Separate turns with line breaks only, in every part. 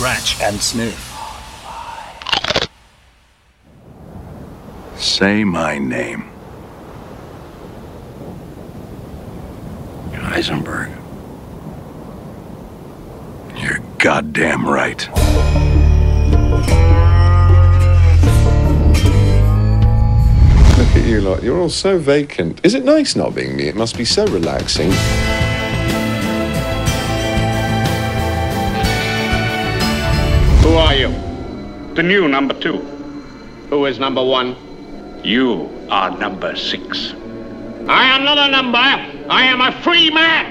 Scratch and Sniff.
Say my name.
Heisenberg.
You're goddamn right.
Look at you lot. You're all so vacant. Is it nice not being me? It must be so relaxing.
Who are you? The new number two.
Who is number one?
You are number six. I am not a number. I am a free man.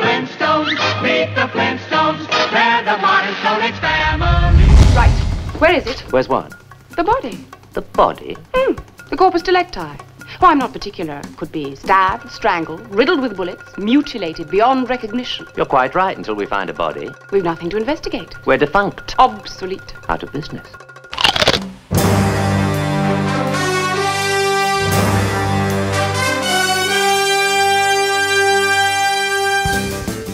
Flintstones, meet the Flintstones. They're the modern Stone Age family.
Right. Where is it?
Where's what?
The body.
The body?
Hmm. The corpus delicti. Oh, I'm not particular. Could be stabbed, strangled, riddled with bullets, mutilated beyond recognition.
You're quite right until we find a body.
We've nothing to investigate.
We're defunct.
Obsolete.
Out of business.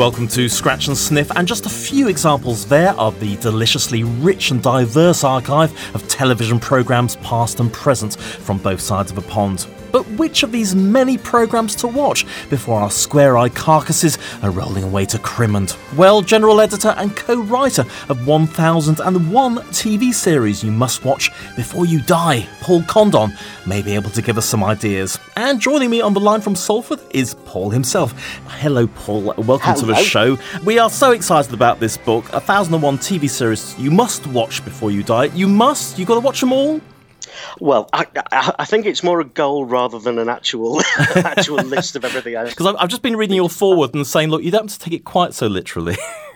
Welcome to Scratch and Sniff, and just a few examples there of the deliciously rich and diverse archive of television programmes past and present from both sides of a pond. But which of these many programmes to watch before our square eyed carcasses are rolling away to Crimond? Well, general editor and co writer of 1001 TV series you must watch before you die, Paul Condon, may be able to give us some ideas. And joining me on the line from Salford is Paul himself. Hello, Paul. Welcome to the show. We are so excited about this book, 1001 TV series you must watch before you die. You must, You've got to watch them all.
Well, I, I, think it's more a goal rather than an actual actual list of everything.
Because I've, I've just been reading your forward and saying, look, you don't have to take it quite so literally.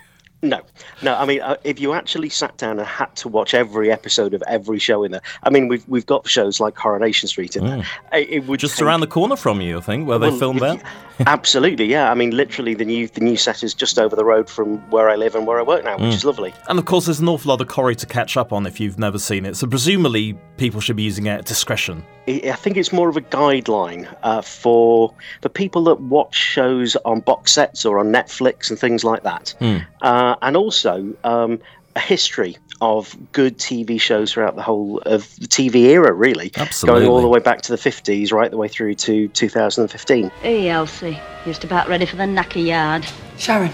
No, no. I mean, uh, if you actually sat down and had to watch every episode of every show in there, I mean, we've we've got shows like Coronation Street in there. It, it would
just
take-
around the corner from you, I think, where they filmed that.
Absolutely, yeah. I mean, literally, the new the new set is just over the road from where I live and where I work now, which
Mm.
is lovely.
And of course, there's an awful lot of Corrie to catch up on if you've never seen it. So presumably, people should be using it at discretion.
I think it's more of a guideline uh, for for people that watch shows on box sets or on Netflix and things like that,
Hmm.
uh, and also um, a history of good TV shows throughout the whole of the TV era, really,
Absolutely.
going all the way back to the fifties, right the way through to 2015.
Hey, Elsie. Just about ready for the knacker yard.
Sharon.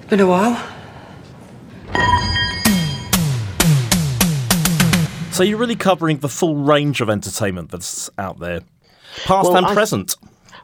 It's been a while.
So you're really covering the full range of entertainment that's out there, past
Well,
and
I-
present.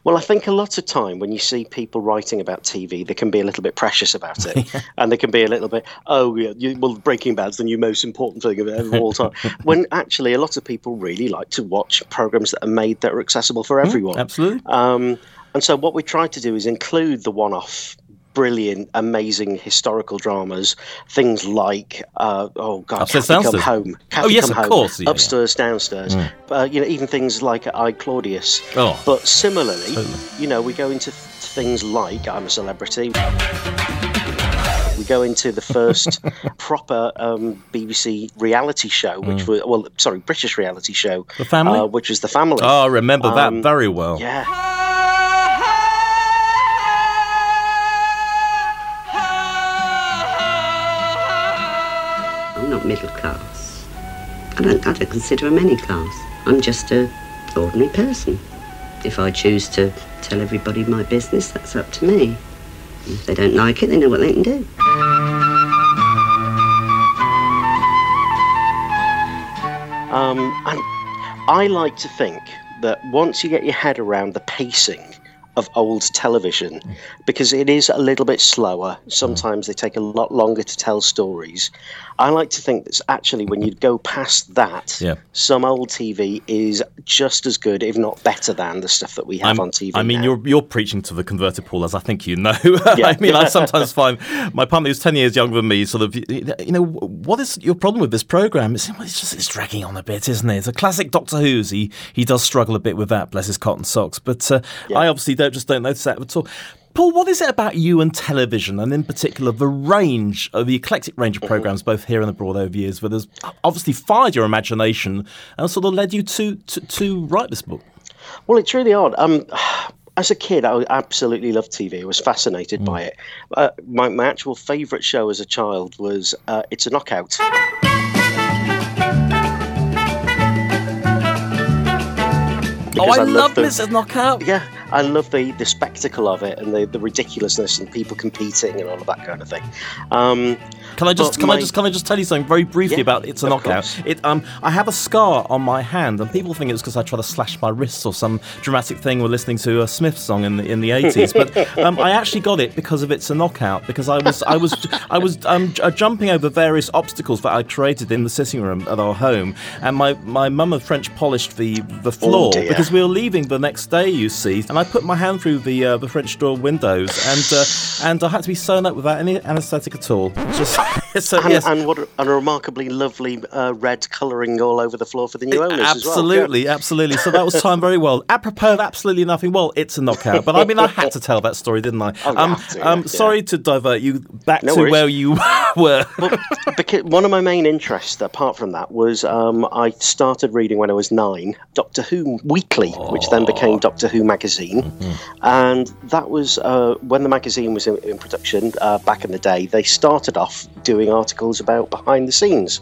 Well, I think a lot of time when you see people writing about TV, they can be a little bit precious about it, and they can be a little bit, oh yeah, you, well, Breaking Bad's the new most important thing of, all time. when actually, a lot of people really like to watch programs that are made that are accessible for everyone.
absolutely.
Um, and so, what we try to do is include the one-off. Brilliant, amazing historical dramas, things like uh, oh god,
Upstairs,
Cathy Come. Home,
Oh, yes,
Come
of
Home,
course, yeah, yeah.
upstairs, downstairs,
Mm.
uh, you know, even things like I Claudius.
Oh.
But similarly,
Totally.
you know, we go into th- things like I'm a Celebrity. We go into the first proper um, BBC reality show, which
Mm.
was well, sorry, British reality show,
The Family?
uh, which was the Family.
Oh, I remember that
Um,
very well.
Yeah.
Not middle class. I don't, I don't consider I'm any class. I'm just a ordinary person. If I choose to tell everybody my business, that's up to me. If they don't like it, they know what they can do.
Um, and I like to think that once you get your head around the pacing of old television, because it is a little bit slower, sometimes they take a lot longer to tell stories. I like to think that actually, when you go past that,
Yeah.
some old TV is just as good, if not better, than the stuff that we have
I'm-
on TV.
I mean,
now.
you're you're preaching to the converted Paul, as I think you know.
Yeah.
I mean, I sometimes find my partner, who's ten years younger than me, sort of, you know, what is your problem with this program? It's, it's just it's dragging on a bit, isn't it? It's a classic Doctor Who's. He he does struggle a bit with that, bless his cotton socks. But uh, I obviously don't just don't notice that at all. Paul, what is it about you and television, and in particular the range, of the eclectic range of programs, both here and abroad over years, where there's obviously fired your imagination and sort of led you to to, to write this book?
Well, it's really odd. Um, as a kid, I absolutely loved TV. I was fascinated by it. Uh, my, my actual favourite show as a child was uh, It's a Knockout.
Oh, I,
Because
love
the-
Mrs. Knockout.
Yeah, I love the, the spectacle of it and the, the ridiculousness and people competing and all of that kind of thing. Um,
Can I just
but
can I just can I just tell you something very briefly
Yeah,
about it's a knockout? It um I have a scar on my hand and people think it's because I try to slash my wrists or some dramatic thing we're listening to a Smith song in the in the eighties. but um, I actually got it because of it's a knockout because I was I was I was um, j- uh, jumping over various obstacles that I created in the sitting room at our home and my my mum had French polished the the floor
dear.
because we were leaving the next day you see and I put my hand through the uh, the French door windows and uh, and I had to be sewn up without any anaesthetic at all. Just a,
and,
yes.
and what a, and a remarkably lovely uh, red colouring all over the floor for the new owners as well.
Absolutely, absolutely. So that was timed very well. Apropos of absolutely nothing. Well, it's a knockout, but I mean, I had to tell that story, didn't I?
Oh,
um,
to,
um,
yeah.
sorry to divert you back
No
to
worries.
where you were.
Well, one of my main interests, apart from that, was um, I started reading when I was nine Doctor Who Weekly, which then became Doctor Who Magazine. And that was uh, when the magazine was in, in production uh, back in the day. They started off doing articles about behind the scenes.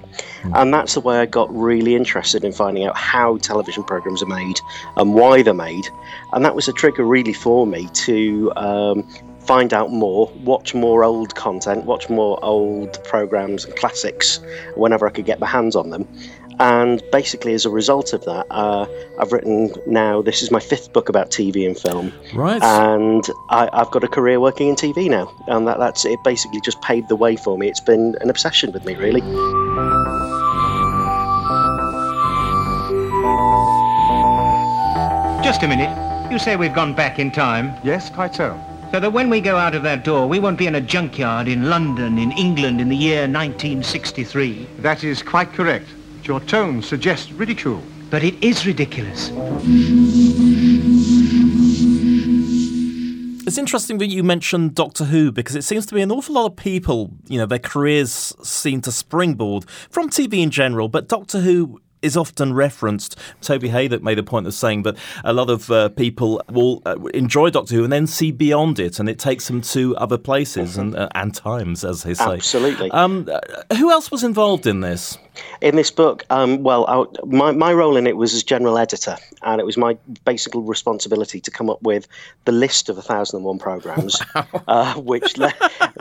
And that's the way I got really interested in finding out how television programs are made and why they're made. And that was a trigger really for me to um, find out more, watch more old content, watch more old programs and classics whenever I could get my hands on them. And basically, as a result of that, uh, I've written now. This is my fifth book about TV and film,
Right.
and I, I've got a career working in TV now, and that, that's it. Basically, just paved the way for me. It's been an obsession with me, really.
Just a minute. You say we've gone back in time?
Yes, quite so.
So that when we go out of that door, we won't be in a junkyard in London, in England, in the year 1963.
That is quite correct. Your tone suggests ridicule.
But it is ridiculous.
It's interesting that you mentioned Doctor Who because it seems to be an awful lot of people, you know, their careers seem to springboard from TV in general, but Doctor Who is often referenced. Toby Hadoke made a point of saying that a lot of uh, people will uh, enjoy Doctor Who and then see beyond it, and it takes them to other places and, uh, and times, as they say.
Absolutely.
Um, uh, who else was involved in this?
In this book, um, well, I, my, my role in it was as general editor, and it was my basic responsibility to come up with the list of 1001 programs, uh, which, le-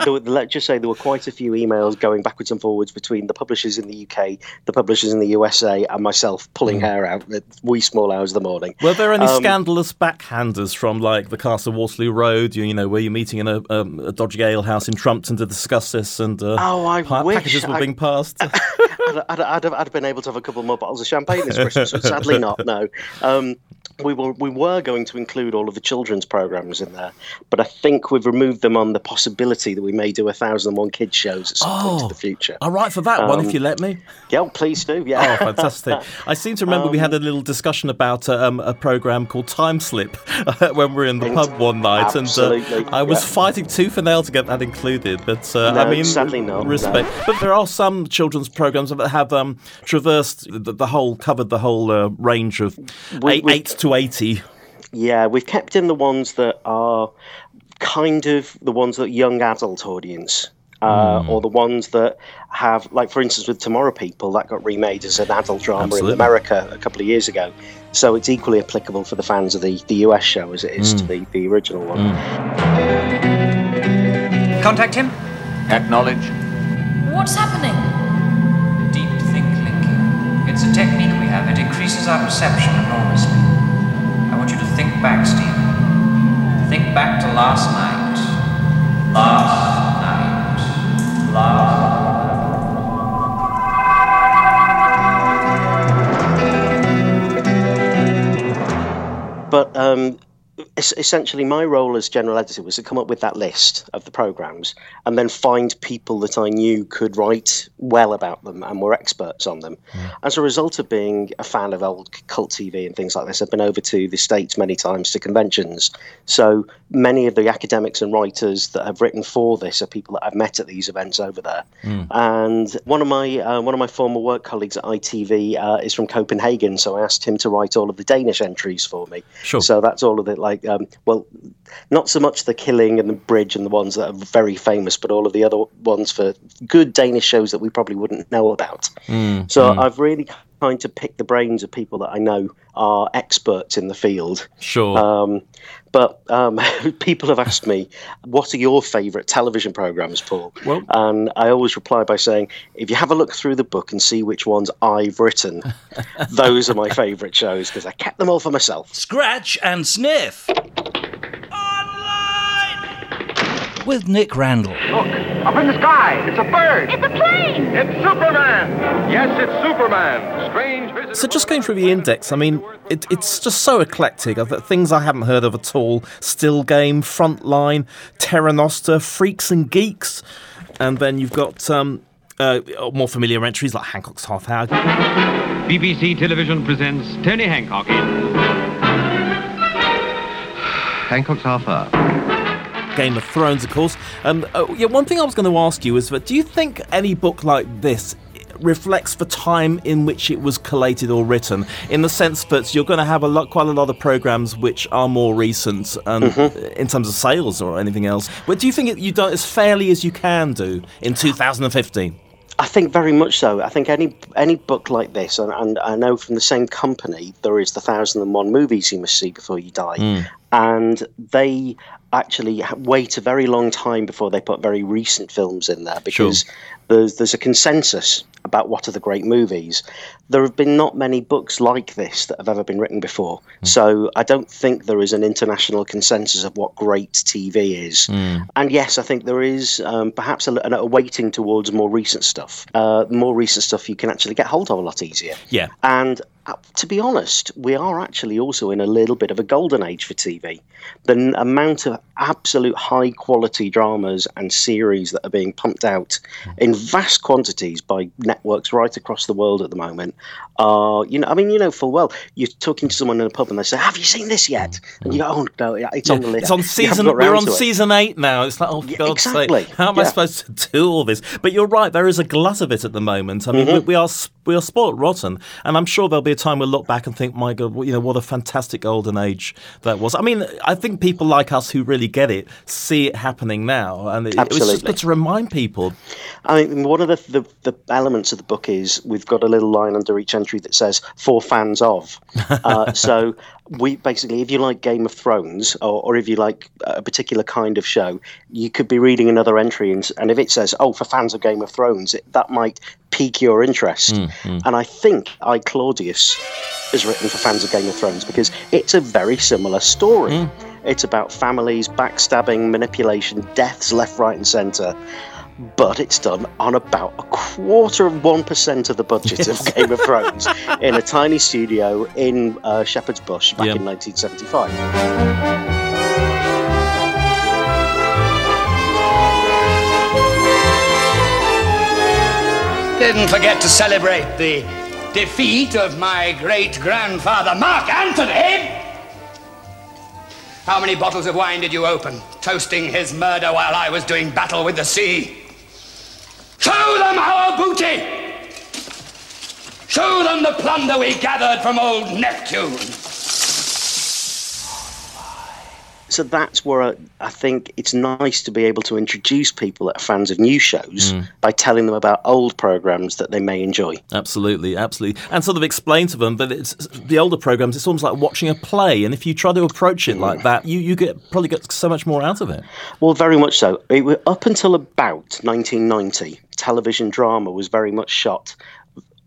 were, let's just say, there were quite a few emails going backwards and forwards between the publishers in the UK, the publishers in the USA, and myself pulling hair out at wee small hours of the morning.
Were there any
Um,
scandalous backhanders from like the Castle Waterloo Road? You, you know, were you meeting in a, um, a dodgy ale house in Trumpton to discuss this? And uh,
Oh, I
pa-
wish
packages were
I-
being passed.
I'd, I'd, I'd, have, I'd have been able to have a couple more bottles of champagne this Christmas, but sadly not. No, um, we were we were going to include all of the children's programs in there, but I think we've removed them on the possibility that we may do a thousand and one kids shows at some point in the future.
All right, for that one,
Um,
if you let me.
Yeah, please do. Yeah.
Oh, fantastic! I seem to remember we had a little discussion about um, a program called Time Slip when we were in the pub one night,
Absolutely,
and uh, I was
yeah.
fighting tooth and nail to get that included. But uh, I mean,
sadly not,
respect.
no.
But there are some children's programs that have um, traversed the, the whole, covered the whole uh, range of
We-
eight, eight to eighty.
Yeah, we've kept in the ones that are kind of the ones that young adult audience. Uh, hmm. Or the ones that have, like for instance, with Tomorrow People, that got remade as an adult drama
Absolutely.
in America a couple of years ago. So it's equally applicable for the fans of the, the US show as it is hmm. to the, the original one. Hmm.
Contact him.
Acknowledge.
What's happening? Deep think linking. It's a technique we have. It increases our perception enormously. Back, Stephen. Think back to last night. Last night. Last
But um, essentially, my role as general editor was to come up with that list of the programs and then find people that I knew could write well about them and were experts on them. As a result of being a fan of old cult TV and things like this, I've been over to the States many times to conventions. So many of the academics and writers that have written for this are people that I've met at these events over there. And one of my uh, one of my former work colleagues at ITV uh, is from Copenhagen, so I asked him to write all of the Danish entries for me.
Sure.
So that's all of the like um, well, not so much the Killing and the Bridge and the ones that are very famous, but all of the other ones for good Danish shows that we probably wouldn't know about.
Mm,
So
mm.
I've really kind to pick the brains of people that I know are experts in the field.
Sure.
Um, but um, people have asked me, what are your favourite television programmes, Paul?
Well-
and I always reply by saying, if you have a look through the book and see which ones I've written, those are my favourite shows because I kept them all for myself.
Scratch and sniff. With Nick Randall.
Look, up in the sky. It's a bird. It's a plane. It's Superman. Yes, it's Superman. Strange visitor.
So just going through the index, I mean, it, it's just so eclectic. I've got things I haven't heard of at all. Still Game, Frontline, Terra Nostra, Freaks and Geeks, and then you've got um, uh, more familiar entries like Hancock's Half Hour.
BBC Television presents Tony Hancock in Hancock's Half Hour.
Game of Thrones, of course. Um, oh, yeah, one thing I was going to ask you is that do you think any book like this reflects the time in which it was collated or written, in the sense that you're going to have a lot, quite a lot of programs which are more recent, and in terms of sales or anything else. But do you think it, you done as fairly as you can do in 2015?
I think very much so. I think any any book like this, and, and I know from the same company, there is the Thousand and One movies you must see before you die,
Mm.
And they actually wait a very long time before they put very recent films in there because there's there's a consensus about what are the great movies. There have been not many books like this that have ever been written before, so I don't think there is an international consensus of what great TV is. And yes, I think there is um, perhaps a, a weighting towards more recent stuff. Uh, more recent stuff you can actually get hold of a lot easier.
Yeah.
And uh, to be honest, we are actually also in a little bit of a golden age for TV. The n- amount of absolute high quality dramas and series that are being pumped out in vast quantities by networks right across the world at the moment are, you know, I mean, you know full well, you're talking to someone in a pub and they say, Have you seen this yet? And you go, Oh, no, yeah, it's on the list.
It's on season. We're on
to it."
season eight now. It's like, oh, for God's
exactly.
sake, how am I supposed to do all this? But you're right. There is a glut of it at the moment. I mean, we,
Mhm.
we are s- we are spoilt rotten, and I'm sure there'll be a time we'll look back and think, my God, you know, what a fantastic golden age that was. I mean, I think people like us who really get it see it happening now, and it, it was just good to remind people.
I mean, one of the, the, the elements of the book is we've got a little line under each entry that says "for fans of." Uh, so we basically, if you like Game of Thrones, or, or if you like a particular kind of show, you could be reading another entry, and, and if it says "oh, for fans of Game of Thrones," it, that might pique your interest. Mm, mm. And I think I Claudius is written for fans of Game of Thrones because it's a very similar story. Mm. It's about families, backstabbing, manipulation, deaths left, right, and centre. But it's done on about a quarter of 1% of the budget of Game of Thrones in a tiny studio in uh, Shepherd's Bush back
Yeah.
in 1975.
Didn't forget to celebrate the defeat of my great grandfather, Mark Antony. How many bottles of wine did you open, toasting his murder while I was doing battle with the sea? Show them our booty! Show them the plunder we gathered from old Neptune!
So that's where I, I think it's nice to be able to introduce people that are fans of new shows
Mm.
by telling them about old programs that they may enjoy.
Absolutely, absolutely, and sort of explain to them that it's the older programs. It's almost like watching a play, and if you try to approach it like that, you you get probably get so much more out of it.
Well, very much so. It, up until about 1990, television drama was very much shot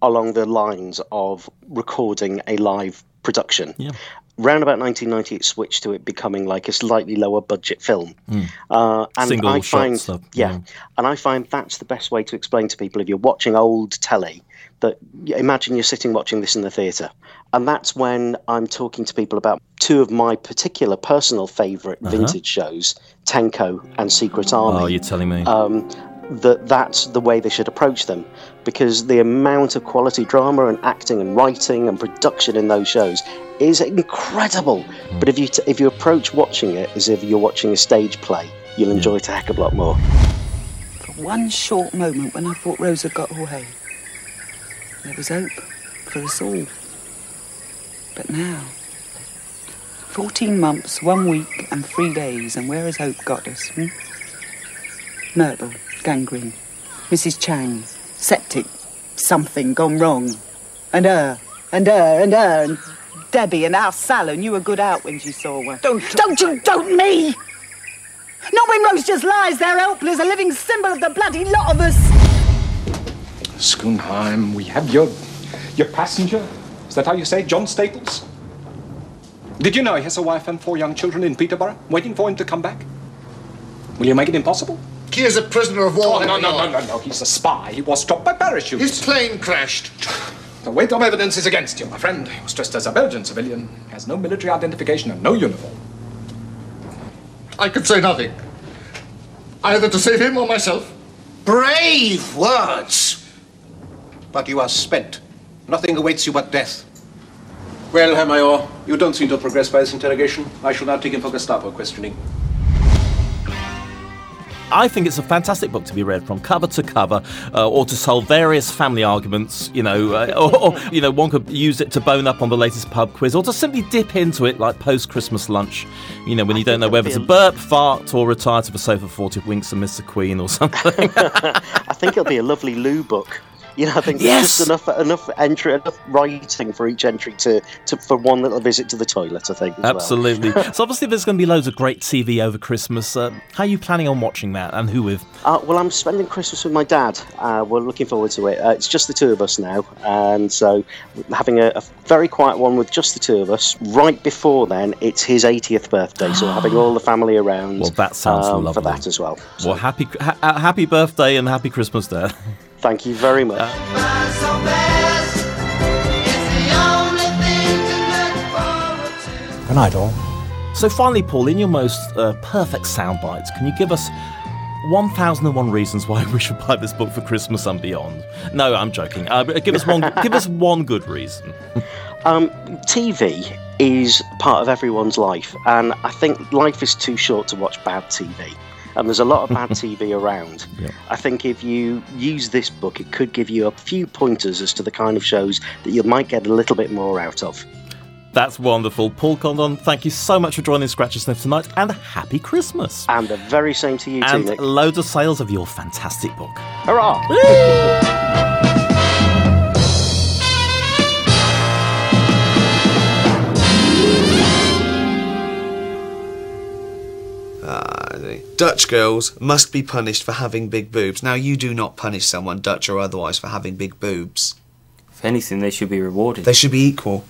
along the lines of recording a live production.
Yeah.
Round about 1990, it switched to it becoming like a slightly lower budget film.
Mm.
Uh, and
Single
I find,
stuff,
yeah,
yeah.
and I find that's the best way to explain to people if you're watching old telly. That imagine you're sitting watching this in the theatre, and that's when I'm talking to people about two of my particular personal favorite
Uh-huh.
vintage shows, Tenko and Secret Army
Oh, you're telling me.
um, that that's the way they should approach them because the amount of quality drama and acting and writing and production in those shows is incredible. But if you t- if you approach watching it as if you're watching a stage play, you'll enjoy it a heck of a lot more.
For one short moment when I thought Rosa got away, there was hope for us all. But now, 14 months, one week, and three days, and where has Hope got us? Hmm? Myrtle, gangrene. Mrs. Chang, septic, something gone wrong. And her, and her, and her, and Debbie, and our Sal, and you were good out when you saw one. Don't, don't you, don't me! Not when Rose just lies there helpless, a living symbol of the bloody lot of us!
Schoonheim, we have your your passenger. Is that how you say? John Staples? Did you know he has a wife and four young children in Peterborough, waiting for him to come back? Will you make it impossible?
He is a prisoner of war.
Oh, no, no, no, no, no. He's a spy. He was stopped by parachute.
His plane crashed.
The weight of evidence is against you, my friend. He was dressed as a Belgian civilian. He has no military identification and no uniform.
I could say nothing. Either to save him or myself.
Brave words! But you are spent. Nothing awaits you but death.
Well, Herr Major, you don't seem to progress by this interrogation. I shall now take him for Gestapo questioning.
I think it's a fantastic book to be read from cover to cover, uh, or to solve various family arguments. You know, uh, or, or, you know, one could use it to bone up on the latest pub quiz, or to simply dip into it like post-Christmas lunch. You know, when you don't know whether to burp, fart, or retire to the sofa for to winks and miss the Queen or something.
I think it'll be a lovely loo book. You know, I think
Yes!
there's just enough enough entry, enough writing for each entry to, to for one little visit to the toilet. I think. as well.
Absolutely. so obviously, there's going to be loads of great TV over Christmas. Uh, how are you planning on watching that, and who with?
Uh, well, I'm spending Christmas with my dad. Uh, we're looking forward to it. Uh, it's just the two of us now, and so having a, a very quiet one with just the two of us. Right before then, it's his 80th birthday, so having all the family around.
Well, that sounds
um,
lovely.
for that as well.
Well, happy ha- uh, happy birthday and happy Christmas, Dad.
Thank you very much.
Good night, all. So finally, Paul, in your most uh, perfect sound bites, can you give us 1001 reasons why we should buy this book for Christmas and beyond? No, I'm joking. Uh, give us one. give us one good reason.
Um, TV is part of everyone's life, and I think life is too short to watch bad TV. And there's a lot of bad TV around. I think if you use this book, it could give you a few pointers as to the kind of shows that you might get a little bit more out of.
That's wonderful. Paul Condon, thank you so much for joining Scratch and Sniff tonight, and happy Christmas.
And the very same to you too,
And loads of sales of your fantastic book.
Hurrah!
Dutch girls must be punished for having big boobs. Now, you do not punish someone, Dutch or otherwise, for having big boobs.
If anything, they should be rewarded.
They should be equal.